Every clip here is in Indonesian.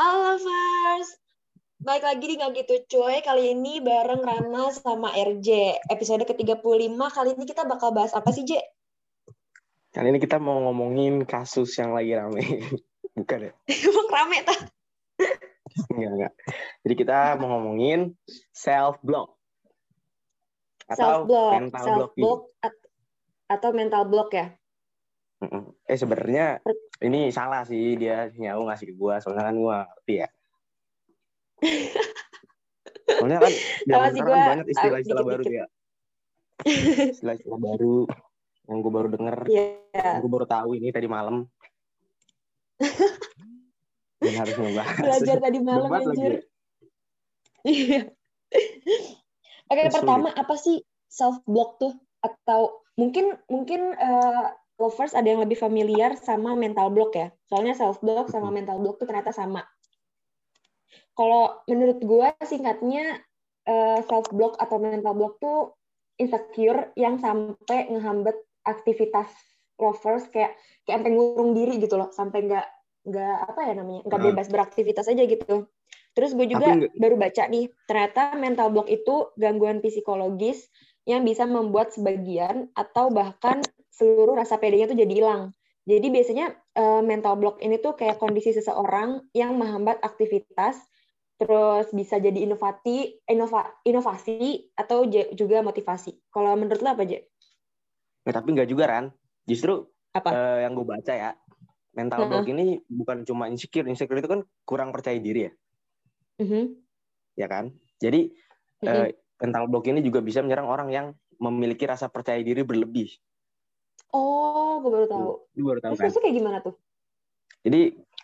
Halo lovers, Baik lagi di Nggak Gitu Cuy, kali ini bareng Rana sama RJ. Episode ke-35, kali ini kita bakal bahas apa sih, J? Kali ini kita mau ngomongin kasus yang lagi rame. Bukan ya? Emang rame, tak? Enggak, enggak. Jadi kita mau ngomongin self-block. Atau Self-block, mental self-block, blocking. at- atau mental block ya? Eh sebenarnya ini salah sih dia nyawa ngasih ke gua soalnya kan gua ngerti ya. Soalnya kan zaman sih sekarang gua kan banyak istilah-istilah baru ya. Istilah-istilah baru yang gua baru denger, Iya. yang gua baru tahu ini tadi malam. Dan harus ngebahas. Belajar tadi malam, anjir. ya. Iya. Oke, pertama apa sih self-block tuh? Atau mungkin mungkin eh, lovers ada yang lebih familiar sama mental block ya. Soalnya self-block sama mental block tuh ternyata sama. Kalau menurut gue singkatnya eh, self-block atau mental block tuh insecure yang sampai ngehambat aktivitas lovers kayak kayak sampai ngurung diri gitu loh, sampai nggak nggak apa ya namanya nggak bebas beraktivitas aja gitu. Terus gue juga Tapi baru baca nih, ternyata mental block itu gangguan psikologis yang bisa membuat sebagian atau bahkan seluruh rasa pedenya tuh jadi hilang. Jadi biasanya eh, mental block ini tuh kayak kondisi seseorang yang menghambat aktivitas, terus bisa jadi inovasi, inova, inovasi atau juga motivasi. Kalau menurut lo apa aja? Ya, tapi nggak juga Ran. Justru Apa? eh, yang gue baca ya, mental block ini bukan cuma insecure. Insecure itu kan kurang percaya diri ya, Mhm, ya kan? Jadi mhm. eh, mental block ini juga bisa menyerang orang yang memiliki rasa percaya diri berlebih. Oh, gue baru tahu. Lu baru tahu Terus kan? kayak gimana tuh? Jadi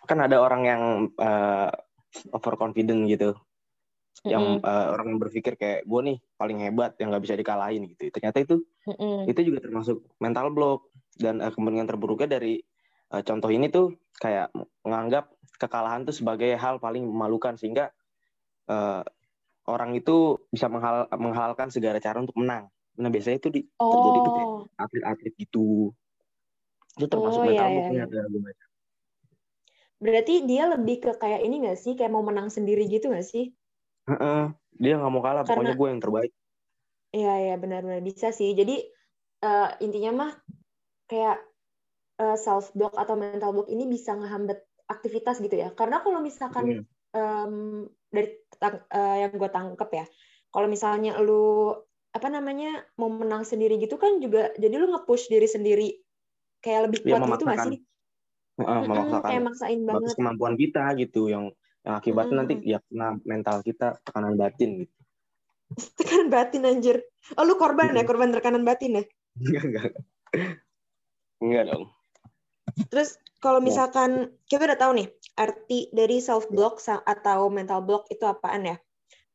kan ada orang yang eh, overconfident gitu, yang Mhm, eh, orang yang berpikir kayak gue nih paling hebat yang nggak bisa dikalahin gitu. Ternyata itu mhm. itu juga termasuk mental block dan eh, kemungkinan terburuknya dari eh, contoh ini tuh kayak menganggap kekalahan tuh sebagai hal paling memalukan sehingga eh, orang itu bisa menghal menghalalkan segala cara untuk menang. Nah biasanya itu di, terjadi tuh kayak Oh, atlet-atlet gitu. Itu termasuk Oh, iya, iya, block iya. ada berarti dia lebih ke kayak ini nggak sih? Kayak mau menang sendiri gitu nggak sih? Heeh. Dia nggak mau kalah, Karena- pokoknya gue yang terbaik. Iya, iya benar-benar bisa sih. Jadi eh, intinya mah kayak self block atau mental block ini bisa ngehambat aktivitas gitu ya. Karena kalau misalkan Hmm. em, dari tang- eh, yang gue tangkep ya, kalau misalnya lu apa namanya mau menang sendiri gitu kan juga jadi lu nge-push diri sendiri kayak lebih Iya, kuat gitu nggak memaksakan. sih? Mm-mm, memaksakan kayak maksain banget. kemampuan kita gitu yang yang akibatnya nanti Mm-mm. ya kena mental kita tekanan batin gitu. Tekanan batin anjir. Oh lu korban ya, korban tekanan batin ya? Enggak, enggak. Enggak dong. Terus kalau Ya. misalkan kita udah tahu nih arti dari self block atau mental block itu apaan ya?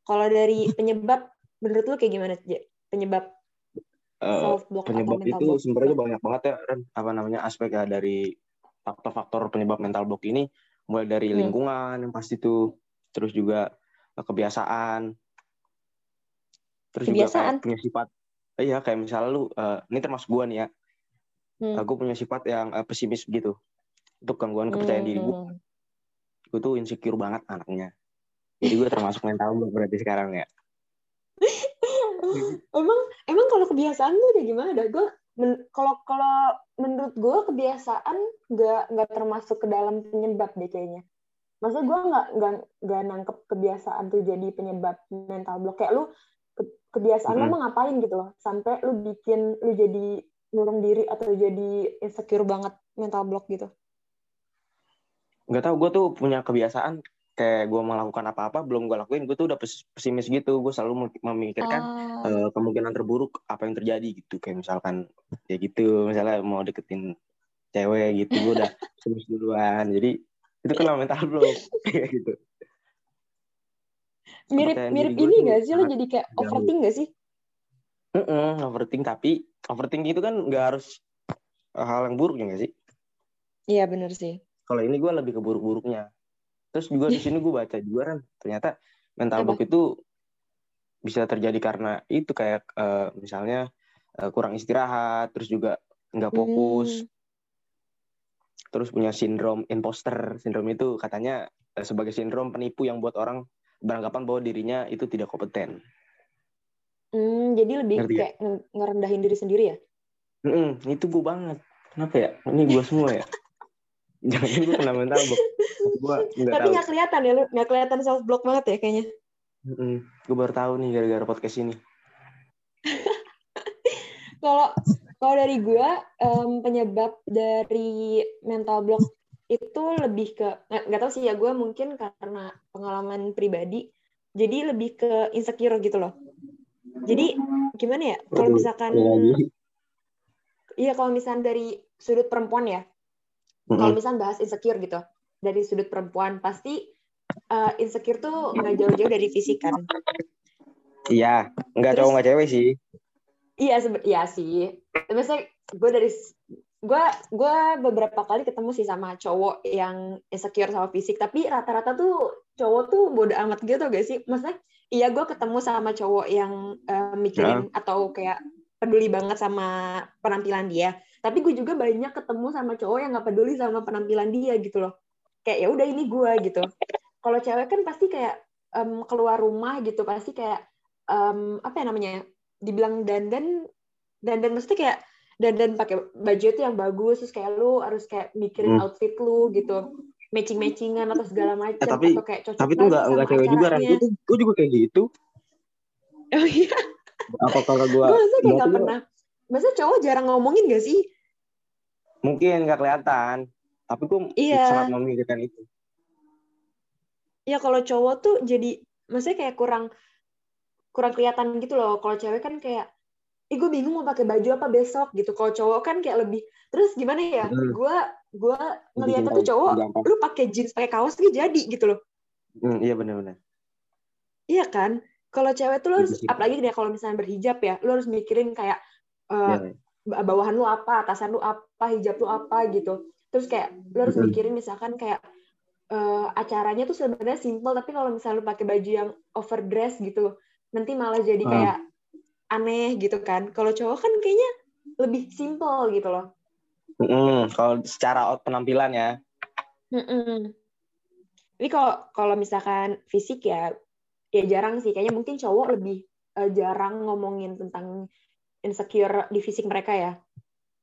Kalau dari penyebab menurut lu kayak gimana Je? Penyebab atau penyebab itu sebenarnya banyak banget ya Ren. apa namanya aspek ya dari faktor-faktor penyebab mental block ini mulai dari Hmm. lingkungan yang pasti tuh terus juga eh, kebiasaan terus juga Kebiasaan? kayak punya sifat eh, iya kayak misalnya lu eh, ini termasuk gua nih ya Hmm. aku punya sifat yang pesimis gitu untuk gangguan kepercayaan diri gua Hmm. gue tuh insecure banget anaknya jadi gue termasuk mental block berarti sekarang ya emang emang kalau kebiasaan tuh kayak gimana dah? Gue men- kalau kalau menurut gue kebiasaan nggak nggak termasuk ke dalam penyebab deh kayaknya. Maksudnya gue nggak nggak nggak nangkep kebiasaan tuh jadi penyebab mental block. Kayak lu ke- kebiasaan lu Mm-mm. emang ngapain gitu loh sampai lu bikin lu jadi ngurung diri atau jadi insecure banget mental block gitu. nggak tahu gue tuh punya kebiasaan kayak gue melakukan apa-apa belum gue lakuin gue tuh udah pes- pesimis gitu. Gue selalu mem- memikirkan Ah. eh, kemungkinan terburuk apa yang terjadi gitu. Kayak misalkan ya gitu misalnya mau deketin cewek gitu gue udah pesimis duluan. Jadi itu kena mental block kayak gitu. Mirip mirip ini gak sih? Sangat jadi kayak jauh. overthink gak sih? Mm-mm, overthink. Tapi overthink itu kan nggak harus hal yang buruk ya nggak sih? Iya bener sih. kalau ini gue lebih ke buruk-buruknya terus juga di sini gue baca juga kan ternyata mental block itu bisa terjadi karena itu kayak eh, misalnya eh, kurang istirahat terus juga nggak fokus Hmm. terus punya sindrom imposter sindrom itu katanya eh, sebagai sindrom penipu yang buat orang beranggapan bahwa dirinya itu tidak kompeten. Hmm, jadi lebih Ngerti ya? kayak nge- ngerendahin diri sendiri ya? Mm-mm, itu gue banget. Kenapa ya? Ini gue semua ya. Jangan gue kena mental block. Gue nggak Tapi nggak kelihatan ya, lu nggak kelihatan self block banget ya kayaknya. Gue baru tahu nih gara-gara podcast ini. Kalau kalau dari gua em, penyebab dari mental block itu lebih ke nggak tahu sih ya gua mungkin karena pengalaman pribadi jadi lebih ke insecure gitu loh. Jadi gimana ya? Kalau misalkan ya iya kalau misalkan dari sudut perempuan ya, kalau misalkan bahas insecure gitu dari sudut perempuan pasti eh, insecure tuh nggak jauh-jauh dari fisik kan. Iya, nggak cowok nggak cewek sih. Iya iya sih. Maksudnya gue dari gue gue beberapa kali ketemu sih sama cowok yang insecure sama fisik, tapi rata-rata tuh cowok tuh bodo amat gitu gak sih? Maksudnya iya gue ketemu sama cowok yang eh, mikirin atau kayak peduli banget sama penampilan dia. Tapi gue juga banyak ketemu sama cowok yang nggak peduli sama penampilan dia gitu loh. Kayak ya udah ini gue gitu. Kalau cewek kan pasti kayak em, keluar rumah gitu pasti kayak em, apa ya namanya? dibilang dandan dandan maksudnya kayak dandan pakai baju itu yang bagus terus kayak lu harus kayak mikirin Hmm. outfit lu gitu matching matchingan atau segala macam tapi- atau kayak cocok Tapi tuh nggak nggak cewek juga kan? acaranya. Gue juga kayak gitu. oh iya Apa kalau gue gue masa kayak nggak pernah masa cowok jarang ngomongin gak sih mungkin nggak kelihatan. Tapi gue Iya. sangat memikirkan itu. ya kalau cowok tuh jadi maksudnya kayak kurang kurang kelihatan gitu loh kalau cewek kan kayak ih gue bingung mau pakai baju apa besok gitu kalau cowok kan kayak lebih terus gimana ya Hmm. gue gue ngeliatnya tuh cowok gampang. lu pakai jeans pakai kaos gitu jadi gitu loh Hmm, iya benar-benar. Iya kan? Kalau cewek tuh lo harus, Iya sih. apalagi deh kalau misalnya berhijab ya, lo harus mikirin kayak eh, Iya. ba- bawahan lu apa, atasan lu apa, hijab lu apa gitu. Terus kayak lo harus mikirin misalkan kayak eh, acaranya tuh sebenarnya simple, tapi kalau misalnya lu pakai baju yang overdress gitu, nanti malah jadi Ah. kayak aneh gitu kan. Kalau cowok kan kayaknya lebih simple gitu loh. Mm-mm, Kalau secara out penampilan ya. Mm-mm. Tapi kalau kalau misalkan fisik ya ya jarang sih. Kayaknya mungkin cowok lebih eh, jarang ngomongin tentang insecure di fisik mereka ya.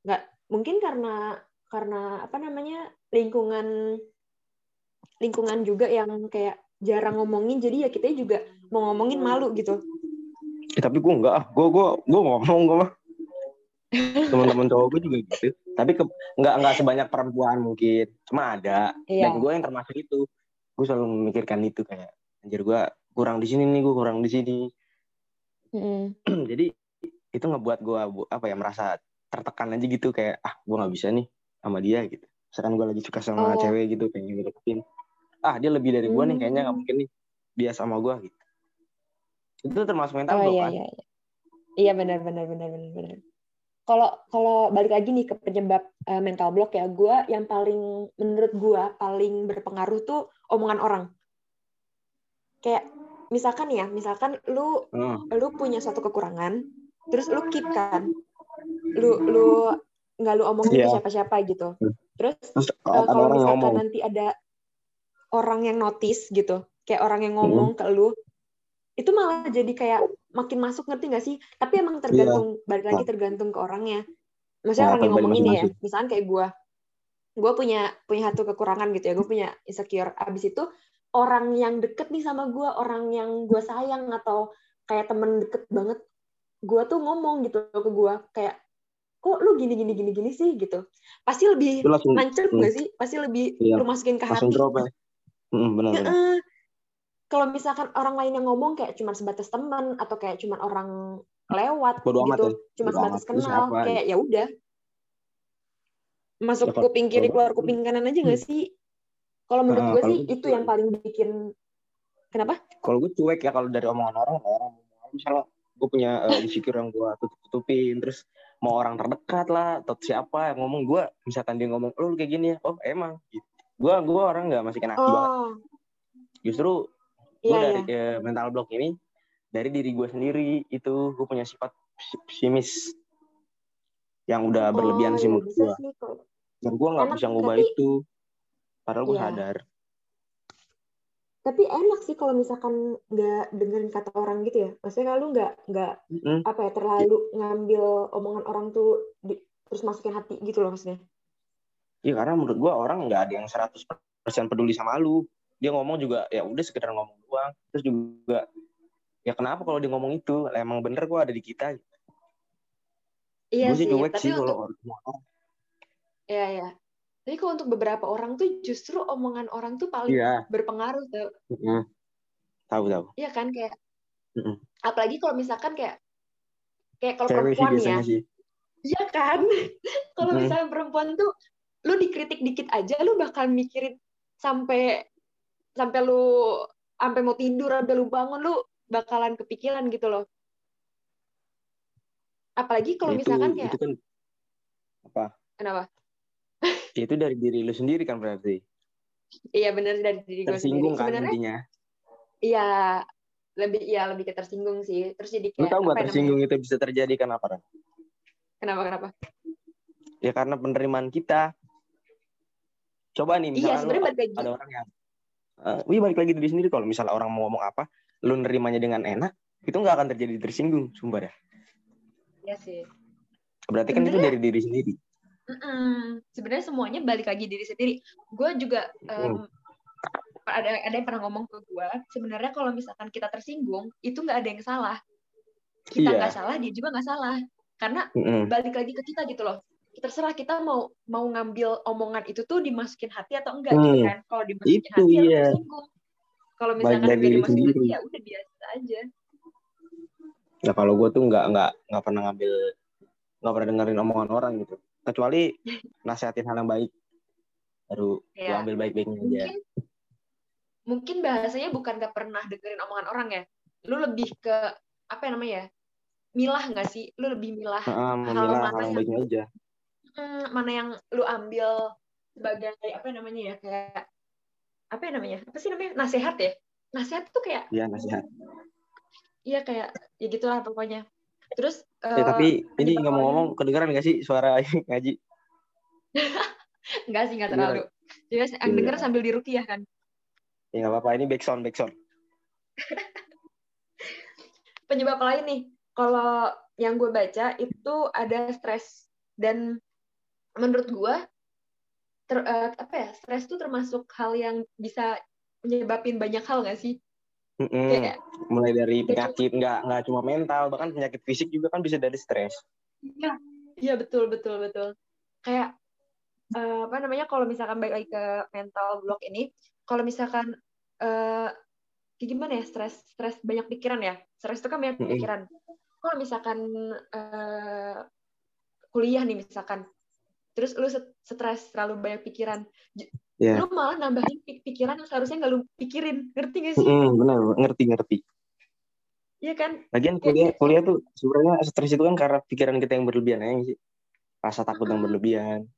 Nggak mungkin karena karena apa namanya lingkungan lingkungan juga yang kayak jarang ngomongin jadi ya kita juga mau ngomongin malu gitu. Eh, tapi gue enggak ah. Gue gue gue ngomong gue mah. Teman-teman cowok gue juga gitu. Tapi ke, nggak nggak sebanyak perempuan mungkin. Cuma ada. Iya. Dan gue yang termasuk itu. Gue selalu memikirkan itu kayak anjir gue kurang di sini nih, gue kurang di sini. Mm-mm. Jadi itu ngebuat gue apa ya merasa tertekan aja gitu kayak ah gue nggak bisa nih sama dia gitu. Misalkan gue lagi suka sama Oh. cewek gitu pengen deketin. Ah dia lebih dari gue nih kayaknya nggak Hmm. mungkin nih dia sama gue gitu. Itu termasuk mental Oh block iya kan? iya iya. Iya benar benar benar benar benar. Kalau kalau balik lagi nih ke penyebab eh, mental block ya, gua yang paling menurut gua paling berpengaruh tuh omongan orang. Kayak misalkan ya, misalkan lu Oh, lu punya suatu kekurangan, terus lu keep kan, lu lu nggak lu omongin ke Iya. siapa-siapa gitu. Hmm. Terus terus ada kalau misalkan ngomong. nanti ada orang yang notice gitu, kayak orang yang Hmm. ngomong ke lu, itu malah jadi kayak makin masuk ngerti nggak sih? Tapi Iya. emang tergantung balik lagi tergantung ke orangnya. Maksudnya Nah, orang yang pribadi ngomongin ya, misalkan kayak gue, gue punya punya satu kekurangan gitu ya, gue punya insecure. Abis itu orang yang deket nih sama gue, orang yang gue sayang atau kayak temen deket banget, gue tuh ngomong gitu ke gue kayak kok lu gini gini gini gini sih gitu pasti lebih langsung nancep hmm, nggak sih pasti lebih Iya. lu masukin ke langsung hati drop ya. Hmm, benar benar. Heeh. kalau misalkan orang lain yang ngomong kayak cuma sebatas teman atau kayak cuma orang lewat Bodo gitu ya. cuma sebatas amat. Kenal apa? kayak ya udah masuk Ya, kalau- kuping kiri keluar kuping kanan aja nggak sih kalau menurut Nah, gue sih itu yang paling bikin kenapa Kalau gue cuek ya kalau dari omongan orang, orang misalnya gue punya uh, insecure yang gue tutup-tutupin, terus mau orang terdekat lah atau siapa yang ngomong gue, misalkan dia ngomong, lo kayak gini ya, oh emang. Gitu. Gue gue orang nggak masih kena hati banget. oh Justru gue iya dari iya eh, mental block ini dari diri gue sendiri itu gue punya sifat pesimis yang udah berlebihan sih Oh, menurut gue. Dan gue nggak bisa ngubah tapi- itu. Padahal gue Iya. sadar. Tapi enak sih kalau misalkan nggak dengerin kata orang gitu ya maksudnya kalau nggak nggak Mm-mm. apa ya terlalu ngambil omongan orang tuh di, terus masukin hati gitu loh maksudnya Iya karena menurut gua orang nggak ada yang 100% peduli sama lu. Dia ngomong juga ya udah sekedar ngomong doang. Terus juga ya kenapa kalau dia ngomong itu? Emang bener gua ada di kita. iya gue sih sih cuek tapi sih untuk kalau orang. Iya, ya. Tapi kalau untuk beberapa orang tuh justru omongan orang tuh paling Iya. berpengaruh tuh. Mm-mm. Tahu tahu. Iya kan kayak Mm-mm. apalagi kalau misalkan kayak kayak kalau Cewek sih perempuan ya. sih. Iya kan? kalau Mm-mm. misalnya perempuan tuh lu dikritik dikit aja lu bakal mikirin sampai sampai lu sampai mau tidur sampai lu bangun lu bakalan kepikiran gitu loh. Apalagi kalau Ya, itu misalkan kayak itu kan apa? kenapa? Ya, itu dari diri lu sendiri kan berarti. Iya bener dari diri gue sendiri. Tersinggung kan Sebenarnya intinya. Iya, lebih iya lebih ke tersinggung sih. Terus jadi Lu kayak tahu apa gak ya tersinggung itu bisa terjadi kenapa? Namanya? Kenapa kenapa? Ya karena penerimaan kita. Coba nih Iya, misalnya lu sebenarnya balik lagi. ada orang yang eh wih balik lagi diri sendiri kalau misalnya orang mau ngomong apa lu nerimanya dengan enak itu nggak akan terjadi tersinggung sumpah ya Iya sih. berarti kan itu dari diri sendiri Mm-mm. Sebenarnya semuanya balik lagi diri sendiri. Gue juga em, ada ada yang pernah ngomong ke gue. Sebenarnya kalau misalkan kita tersinggung, itu nggak ada yang salah. Kita Iya. nggak salah, dia juga nggak salah. Karena Mm-mm. balik lagi ke kita gitu loh. Terserah kita mau mau ngambil omongan itu tuh dimasukin hati atau enggak Hmm. gitu kan. Kalau dimasukin Itu hati ya lu iya. tersinggung. Kalau misalkan diri dimasukin hati sendiri. ya udah biasa aja. Nah kalau gue tuh nggak nggak nggak pernah ngambil nggak pernah dengerin omongan orang gitu. Kecuali nasihatin hal yang baik, baru Ya. ambil baik-baiknya aja. mungkin mungkin bahasanya bukan gak pernah dengerin omongan orang ya lu lebih ke apa ya namanya ya milah nggak sih lu lebih milah Heeh, hal mana hal yang yang baiknya aja. hmm, mana yang lu ambil sebagai apa namanya ya kayak apa ya namanya apa sih namanya nasehat ya nasehat tuh kayak Iya nasihat. iya kayak ya gitulah pokoknya terus Eh, eh, tapi ini penyebab nggak mau paling- ngomong kedengeran gak sih suara ngaji? enggak sih nggak Kedengeran. terlalu jadi yang Iya. denger sambil dirukiah kan Ya nggak apa-apa ini backsound backsound. penyebab lain nih kalau yang gue baca itu ada stres dan menurut gue ter, eh, apa ya stres itu termasuk hal yang bisa menyebabin banyak hal nggak sih Mm-mm. kayak Mulai dari Ya, penyakit nggak nggak cuma mental bahkan penyakit fisik juga kan bisa dari stres. iya iya betul betul betul kayak eh, apa namanya kalau misalkan balik lagi ke mental block ini kalau misalkan eh kayak gimana ya stres stres banyak pikiran ya stres itu kan banyak Mm-mm. pikiran kalau misalkan eh kuliah nih misalkan terus lu stres terlalu banyak pikiran Iya. lu malah nambahin pi- pikiran yang seharusnya nggak lu pikirin ngerti gak sih Mm-mm, benar ngerti ngerti. iya kan Lagian kuliah kuliah tuh sebenarnya stres itu kan karena pikiran kita yang berlebihan ya sih. Rasa takut yang berlebihan.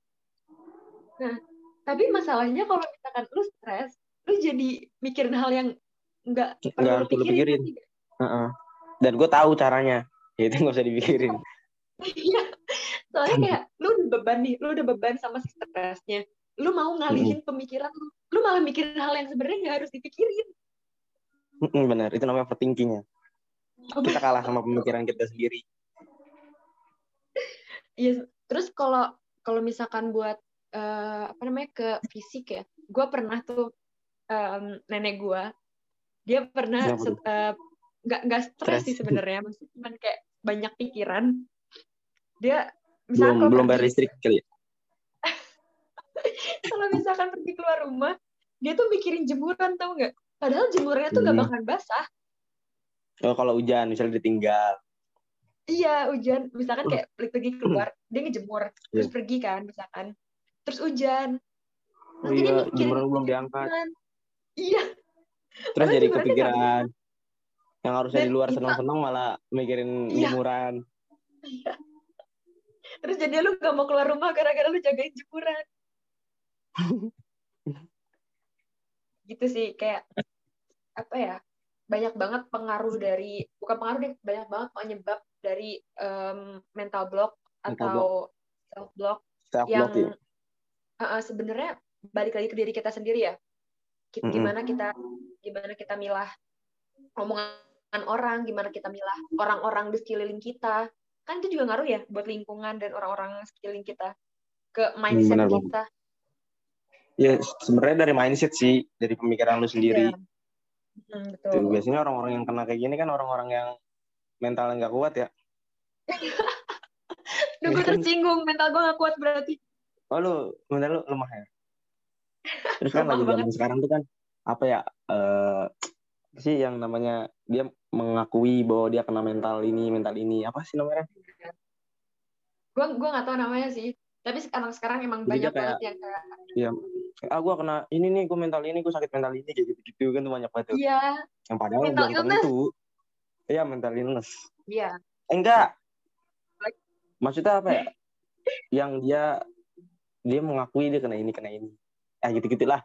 tapi masalahnya kalau misalkan lu stres lu jadi mikirin hal yang nggak perlu lu pikirin pikirin. nggak? Heeh. Dan gue tahu caranya. Ya itu nggak usah dipikirin. Iya, soalnya kayak lu udah beban nih, lu udah beban sama stresnya. Lu mau ngalihin pemikiran lu, lu malah mikirin hal yang sebenarnya nggak harus dipikirin. Mm-mm, benar. Itu namanya overthinking Kita kalah sama pemikiran kita sendiri. Iya, terus kalau kalau misalkan buat eh, apa namanya ke fisik ya, gue pernah tuh em, nenek gue, dia pernah eh, nggak nggak stres sih sebenarnya, maksudnya cuman kayak banyak pikiran. Dia Belum belum bayar listrik kali ya. kalau misalkan pergi keluar rumah, dia tuh mikirin jemuran tau nggak? Padahal jemurannya tuh nggak Hmm. bakalan basah. Oh kalau hujan misalnya ditinggal. Iya, hujan. Misalkan kayak pergi keluar, dia ngejemur, terus Iya. pergi kan, misalkan. Terus hujan. Oh dia iya, mikirin jemuran belum diangkat. Iya, Terus jadi kepikiran. Yang harusnya Dan di luar senang-senang malah mikirin Iya. jemuran. terus jadi lu gak mau keluar rumah gara-gara lu jagain jemuran. Gitu sih, kayak apa ya? Banyak banget pengaruh dari bukan pengaruh deh, banyak banget penyebab dari em, mental block Mental atau self block Self yang block ya. uh, sebenarnya balik lagi ke diri kita sendiri ya. Gimana kita gimana kita milah omongan orang, gimana kita milah orang-orang di sekeliling kita. Kan itu juga ngaruh ya buat lingkungan dan orang-orang sekeliling kita ke mindset benar banget. kita. Ya sebenarnya dari mindset sih, dari pemikiran lu sendiri. Iya. Hmm, Tuh, biasanya orang-orang yang kena kayak gini kan orang-orang yang mentalnya nggak kuat ya. Duh, gue tersinggung, mental gue gak kuat berarti. Oh lu mental lu lemah ya. Terus kan lagi zaman sekarang tuh kan apa ya eh apa sih yang namanya dia mengakui bahwa dia kena mental ini mental ini apa sih namanya? Gue gue gak tahu namanya sih. Tapi sekarang sekarang emang Jadi banyak kayak- banget yang kayak Ah gua kena ini nih gue mental ini gue sakit mental ini kayak gitu-gitu kan tuh banyak banget. iya, Yang padahal Mental belum illness. tentu. Iya mental illness. iya. Eh, enggak. Maksudnya apa ya? Yang dia dia mengakui dia kena ini kena ini. Ah gitu gitulah.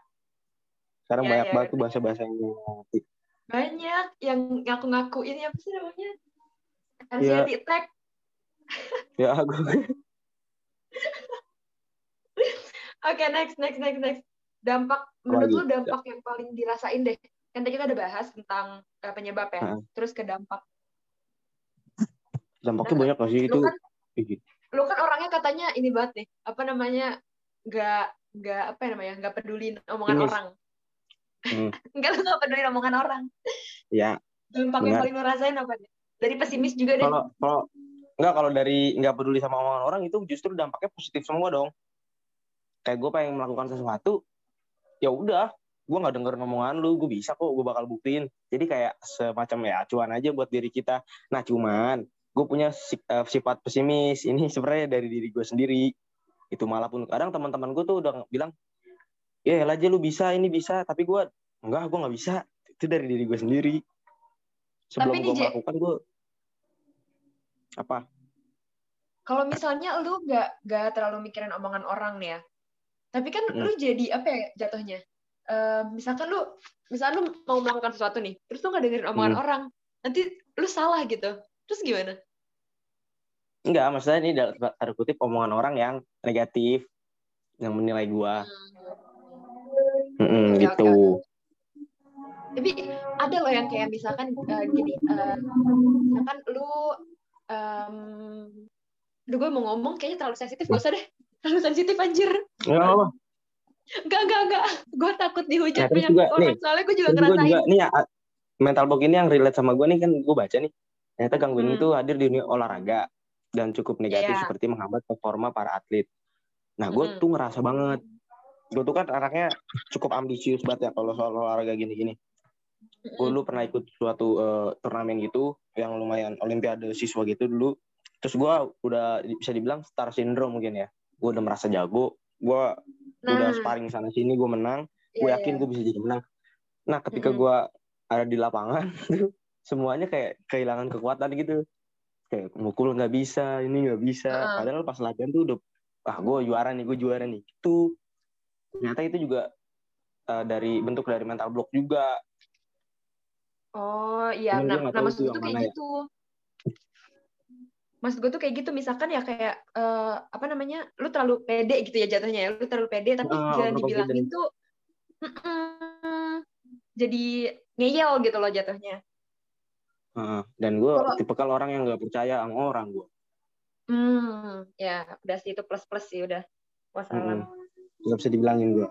Sekarang Ya, banyak ya, banget tuh bahasa-bahasa yang gue ngerti. Banyak yang ngaku-ngaku ini apa sih namanya? Iya. Anxiety attack. Ya gue Oke, next, next, next, next. Dampak, menurut lu dampak yang paling dirasain deh. Kan tadi kita udah bahas tentang eh, penyebab ya. Terus ke dampak. dampaknya Nah, banyak gak sih itu? Lu kan, Ih, lu kan orangnya katanya ini banget nih. Apa namanya? Gak, gak apa ya namanya? Gak pedulin omongan Optimis. orang. Hmm. Enggak, lu gak pedulin omongan orang. Ya, Dampak yang Benar. paling lu rasain apa nih? Dari pesimis juga deh. kalau kalau enggak kalau dari nggak peduli sama omongan orang itu justru dampaknya positif semua dong. Kayak gue pengen melakukan sesuatu, ya udah, gue nggak dengerin omongan lu, gue bisa kok, gue bakal buktiin. Jadi kayak semacam ya acuan aja buat diri kita. Nah cuman gue punya eh, sifat pesimis ini sebenarnya dari diri gue sendiri. Itu malah pun kadang teman-teman gue tuh udah bilang, ya aja lu bisa, ini bisa, tapi gue enggak, gue nggak bisa. Itu dari diri gue sendiri. Sebelum gue melakukan gue apa? Kalau misalnya lu gak, gak terlalu mikirin omongan orang nih ya. Tapi kan Mm. lu jadi apa ya jatuhnya? Eh, misalkan lu, misalkan lu mau melakukan sesuatu nih, terus lu gak dengerin omongan Mm. orang, nanti lu salah gitu. Terus gimana? Enggak, maksudnya ini dalam tanda kutip omongan orang yang negatif, yang menilai gua. Mm-mm, Oke, gitu. oke, Tapi ada loh yang kayak misalkan eh, gini, eh, misalkan lu, um, Aduh gue mau ngomong kayaknya terlalu sensitif, gak usah deh. Terlalu sensitif anjir. Nggak apa-apa. Enggak, enggak, enggak. Gue takut dihujat Nah, banyak juga, orang. nih, Soalnya gue juga ngerasain. juga nih ya, mental block ini yang relate sama gua nih kan gua baca nih. Ternyata gangguan Hmm. itu hadir di dunia olahraga dan cukup negatif Iya. seperti menghambat performa para atlet. Nah, gue Mm-mm. tuh ngerasa banget. Gue tuh kan anaknya cukup ambisius banget ya kalau soal olahraga gini-gini. gue dulu pernah ikut suatu eh, turnamen gitu yang lumayan olimpiade siswa gitu dulu terus gue udah bisa dibilang star syndrome mungkin ya gue udah merasa jago gue udah Nah, sparring sana sini gue menang gue iya, yakin iya. gue bisa jadi menang nah ketika gue ada di lapangan semuanya kayak kehilangan kekuatan gitu kayak mukul nggak bisa ini nggak bisa Heeh. padahal pas latihan tuh udah ah gue juara nih gue juara nih itu ternyata itu juga eh, dari bentuk dari mental block juga Oh iya, nah, nah maksud tuh kayak mana ya. gitu. Maksud gue tuh kayak gitu, misalkan ya kayak eh, apa namanya, lu terlalu pede gitu ya jatuhnya ya, lu terlalu pede tapi Ah, jangan overconfident. dibilangin tuh jadi ngeyel gitu loh jatuhnya. Heeh. dan gue tipe kalau orang yang nggak percaya sama orang gue Hmm, ya udah sih itu plus plus sih udah. Wassalam. nggak bisa dibilangin gue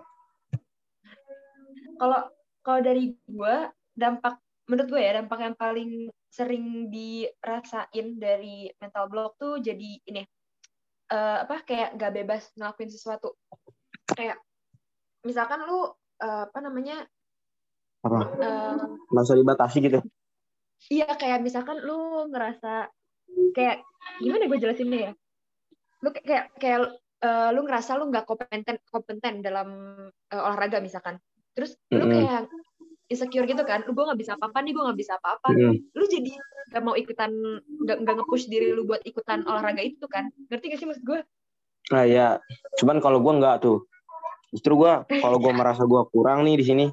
Kalau kalau dari gue dampak menurut gue ya dampak yang paling sering dirasain dari mental block tuh jadi ini eh, apa kayak gak bebas ngelakuin sesuatu. Kayak misalkan lu eh, apa namanya apa? merasa dibatasi gitu? Iya kayak misalkan lu ngerasa kayak gimana gue jelasinnya ya? Lu kayak kayak, eh, lu ngerasa lu nggak kompeten kompeten dalam eh, olahraga misalkan. Terus lu Mm-mm. kayak insecure gitu kan lu gue nggak bisa apa-apa nih gue nggak bisa apa-apa. Mm. lu jadi nggak mau ikutan nggak nggak nge-push diri lu buat ikutan olahraga itu kan? Ngerti gak sih maksud gue nah ya cuman kalau gue nggak tuh justru gue kalau gue merasa gue kurang nih di sini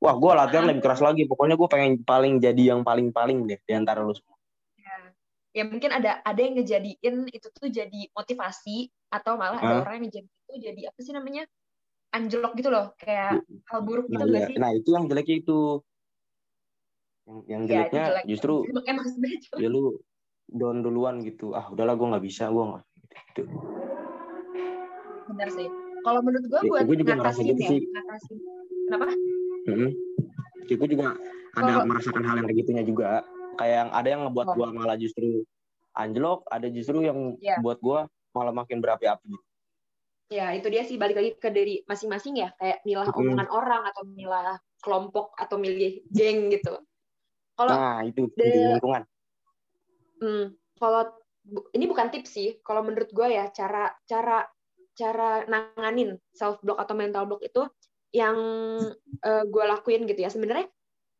wah gue latihan lebih keras lagi. Pokoknya gue pengen paling jadi yang paling paling deh di antara lu semua. Ya mungkin ada ada yang ngejadiin itu tuh jadi motivasi atau malah ada Hah? orang yang ngejadiin itu jadi apa sih namanya anjlok gitu loh kayak hal buruk gitu nah, iya. sih? Nah itu yang jeleknya itu. Yang, yang Ya, itu jeleknya jelek. justru emang, ya lu down duluan gitu. Ah udahlah gue nggak bisa gue nggak gitu. Benar sih. Kalau menurut gue Ya, buat gue juga ngerasa ngatasin gitu ya sih. ngatasin. Kenapa? Mm gue juga ada Kalau- merasakan hal yang kayak gitunya juga. Kayak yang ada yang ngebuat Oh. gue malah justru anjlok ada justru yang Iya. buat gue malah makin berapi-api ya itu dia sih balik lagi ke diri masing-masing ya kayak milah omongan orang atau milah kelompok atau milih geng gitu kalau nah itu di lingkungan Hmm, kalau bu- ini bukan tips sih, kalau menurut gue ya cara cara cara nanganin self block atau mental block itu yang gue lakuin gitu ya. Sebenarnya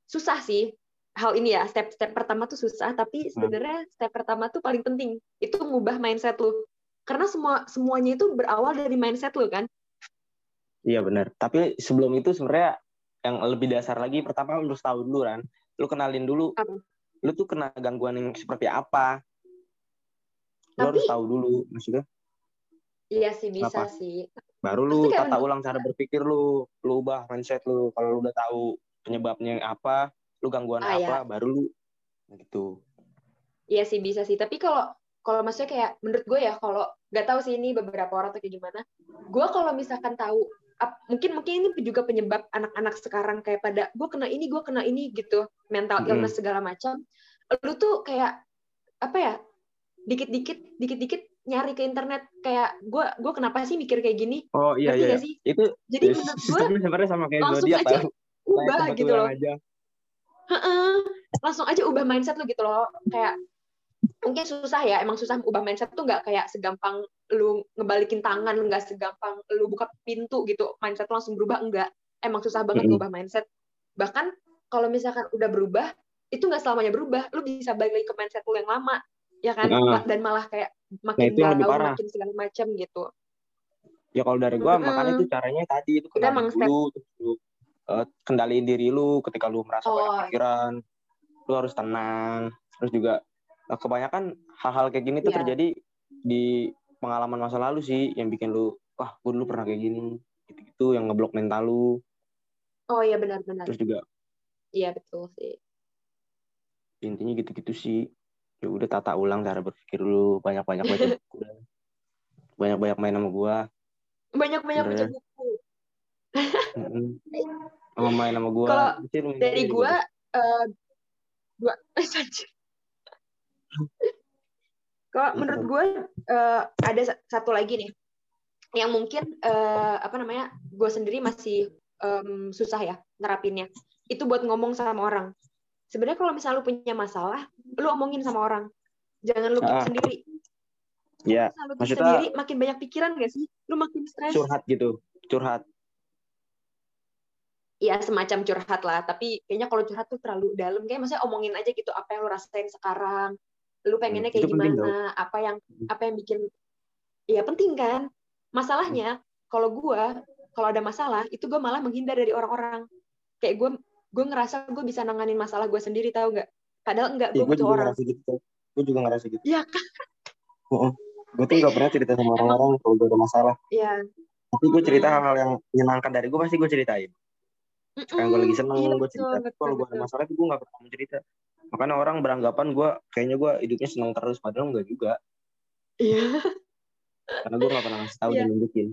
susah sih hal ini ya. Step-step pertama tuh susah, tapi sebenarnya step pertama tuh paling penting. Itu ngubah mindset lu. Karena semua semuanya itu berawal dari mindset lu kan. iya benar tapi sebelum itu sebenarnya yang lebih dasar lagi pertama lu harus tahu dulu kan lu kenalin dulu Apa? lu tuh kena gangguan yang seperti apa lu Tapi- harus tahu dulu maksudnya Iya sih bisa Apa? sih. baru lu tata menurut- ulang cara berpikir lu lu ubah mindset lu kalau lu udah tahu penyebabnya apa lu gangguan Ah, apa baru lu gitu Iya sih bisa sih. Tapi kalau kalau maksudnya kayak menurut gue ya kalau nggak tahu sih ini beberapa orang tuh kayak gimana. Gue kalau misalkan tahu ap- mungkin mungkin ini juga penyebab anak-anak sekarang kayak pada gue kena ini gue kena ini gitu mental Mm. illness segala macam. Lu tuh kayak apa ya dikit-dikit dikit-dikit nyari ke internet kayak gue gue kenapa sih mikir kayak gini? oh iya iya sih? itu Jadi menurut gue sebenarnya sama kayak langsung aja ubah gitu loh. aja langsung aja ubah mindset lu gitu loh kayak mungkin susah ya emang susah ubah mindset tuh nggak kayak segampang lu ngebalikin tangan nggak segampang lu buka pintu gitu mindset lu langsung berubah enggak emang susah banget Mm-mm. ngubah mindset bahkan kalau misalkan udah berubah itu nggak selamanya berubah lu bisa balik lagi ke mindset lu yang lama ya kan Heeh. dan malah kayak Nah, makin lebih galau makin segala macam gitu ya kalau dari gua Mm-mm. makanya itu caranya tadi itu emang step- dulu lu eh, kendaliin diri lu ketika lu merasa Oh, banyak pikiran lu harus tenang terus juga kebanyakan hal-hal kayak gini tuh Iya. terjadi di pengalaman masa lalu sih yang bikin lu wah gua dulu pernah kayak gini gitu-gitu yang ngeblok mental lu. Oh iya benar-benar terus juga iya betul sih. Intinya gitu-gitu sih. Ya udah tata ulang cara berpikir lu. Banyak-banyak baca buku banyak-banyak main sama gua. Banyak-banyak baca Bener. buku. Sama main sama gua. Kalau dari sendiri, gua eh gua. Kalau menurut gue eh, ada sa- satu lagi nih yang mungkin eh, apa namanya gue sendiri masih em, susah ya nerapinnya. Itu buat ngomong sama orang. Sebenarnya kalau misalnya lu punya masalah, lu omongin sama orang. Jangan lu Ah. sendiri. ya lu keep maksudnya- sendiri, makin banyak pikiran gak sih? Lu makin stres. curhat gitu curhat ya semacam curhat lah tapi kayaknya kalau curhat tuh terlalu dalam kayak maksudnya omongin aja gitu apa yang lu rasain sekarang lu pengennya Hmm, kayak itu gimana apa yang apa yang bikin ya penting kan? Masalahnya kalau gua kalau ada masalah itu gue malah menghindar dari orang-orang. Kayak gue gue ngerasa gue bisa nanganin masalah gue sendiri tahu nggak? Padahal enggak gue gue butuh orang. gitu gue juga ngerasa gitu. Ya kan? Gue tuh gak pernah cerita sama orang-orang kalau gue ada masalah. Ya tapi gue cerita Hmm. hal-hal yang menyenangkan dari gue pasti gue ceritain sekarang gue lagi seneng Iya, gue cerita. betul, kalau gue ada masalah itu gue gak pernah mau cerita. Makanya orang beranggapan gue kayaknya gue hidupnya seneng terus padahal enggak juga. Iya. Karena gue gak pernah ngasih tahu Iya. dan nunjukin.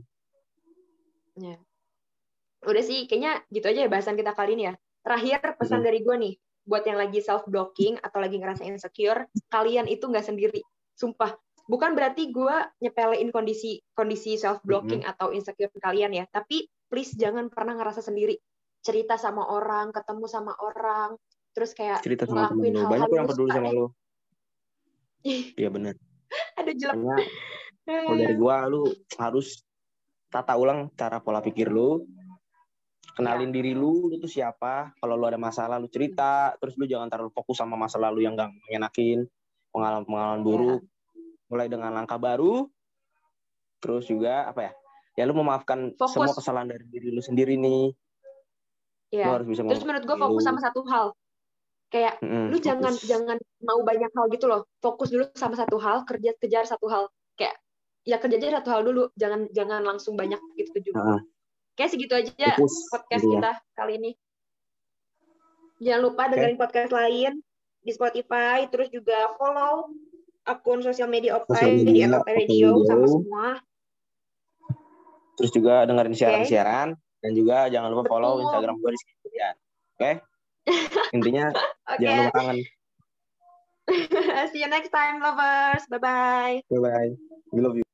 Udah sih kayaknya gitu aja ya bahasan kita kali ini ya. Terakhir pesan Mm-mm. dari gue nih. Buat yang lagi self blocking atau lagi ngerasa insecure kalian itu nggak sendiri. Sumpah. Bukan berarti gue nyepelein kondisi kondisi self blocking atau insecure kalian ya. Tapi please jangan pernah ngerasa sendiri cerita sama orang ketemu sama orang terus kayak cerita sama ngelakuin hal-hal banyak yang peduli sama lu iya bener. Ada jelek. Kalau dari gue lu harus tata ulang cara pola pikir lu. Kenalin diri lu lu tuh siapa. Kalau lu ada masalah lu cerita. Terus lu jangan terlalu fokus sama masa lalu yang gak mengenakin pengalaman pengalaman buruk. Mulai dengan langkah baru. Terus juga apa ya? Ya lu memaafkan Fokus. semua kesalahan dari diri lu sendiri nih ya harus bisa terus menurut gue fokus lu. sama satu hal kayak Mm-mm, lu jangan fokus. jangan mau banyak hal gitu loh fokus dulu sama satu hal kerja kejar satu hal kayak ya kerja aja satu hal dulu jangan jangan langsung banyak gitu juga Heeh. Oke, segitu aja Fokus, podcast gitu ya. kita kali ini. Jangan lupa dengerin podcast lain di Spotify, terus juga follow akun sosial media Optai di Optai Radio Radio. sama semua. Terus juga dengerin siaran-siaran dan juga jangan lupa follow Betul. Instagram gue di sini ya. Oke? Intinya Oke, jangan lupa kangen. see you next time lovers. Bye bye. Bye bye. We love you.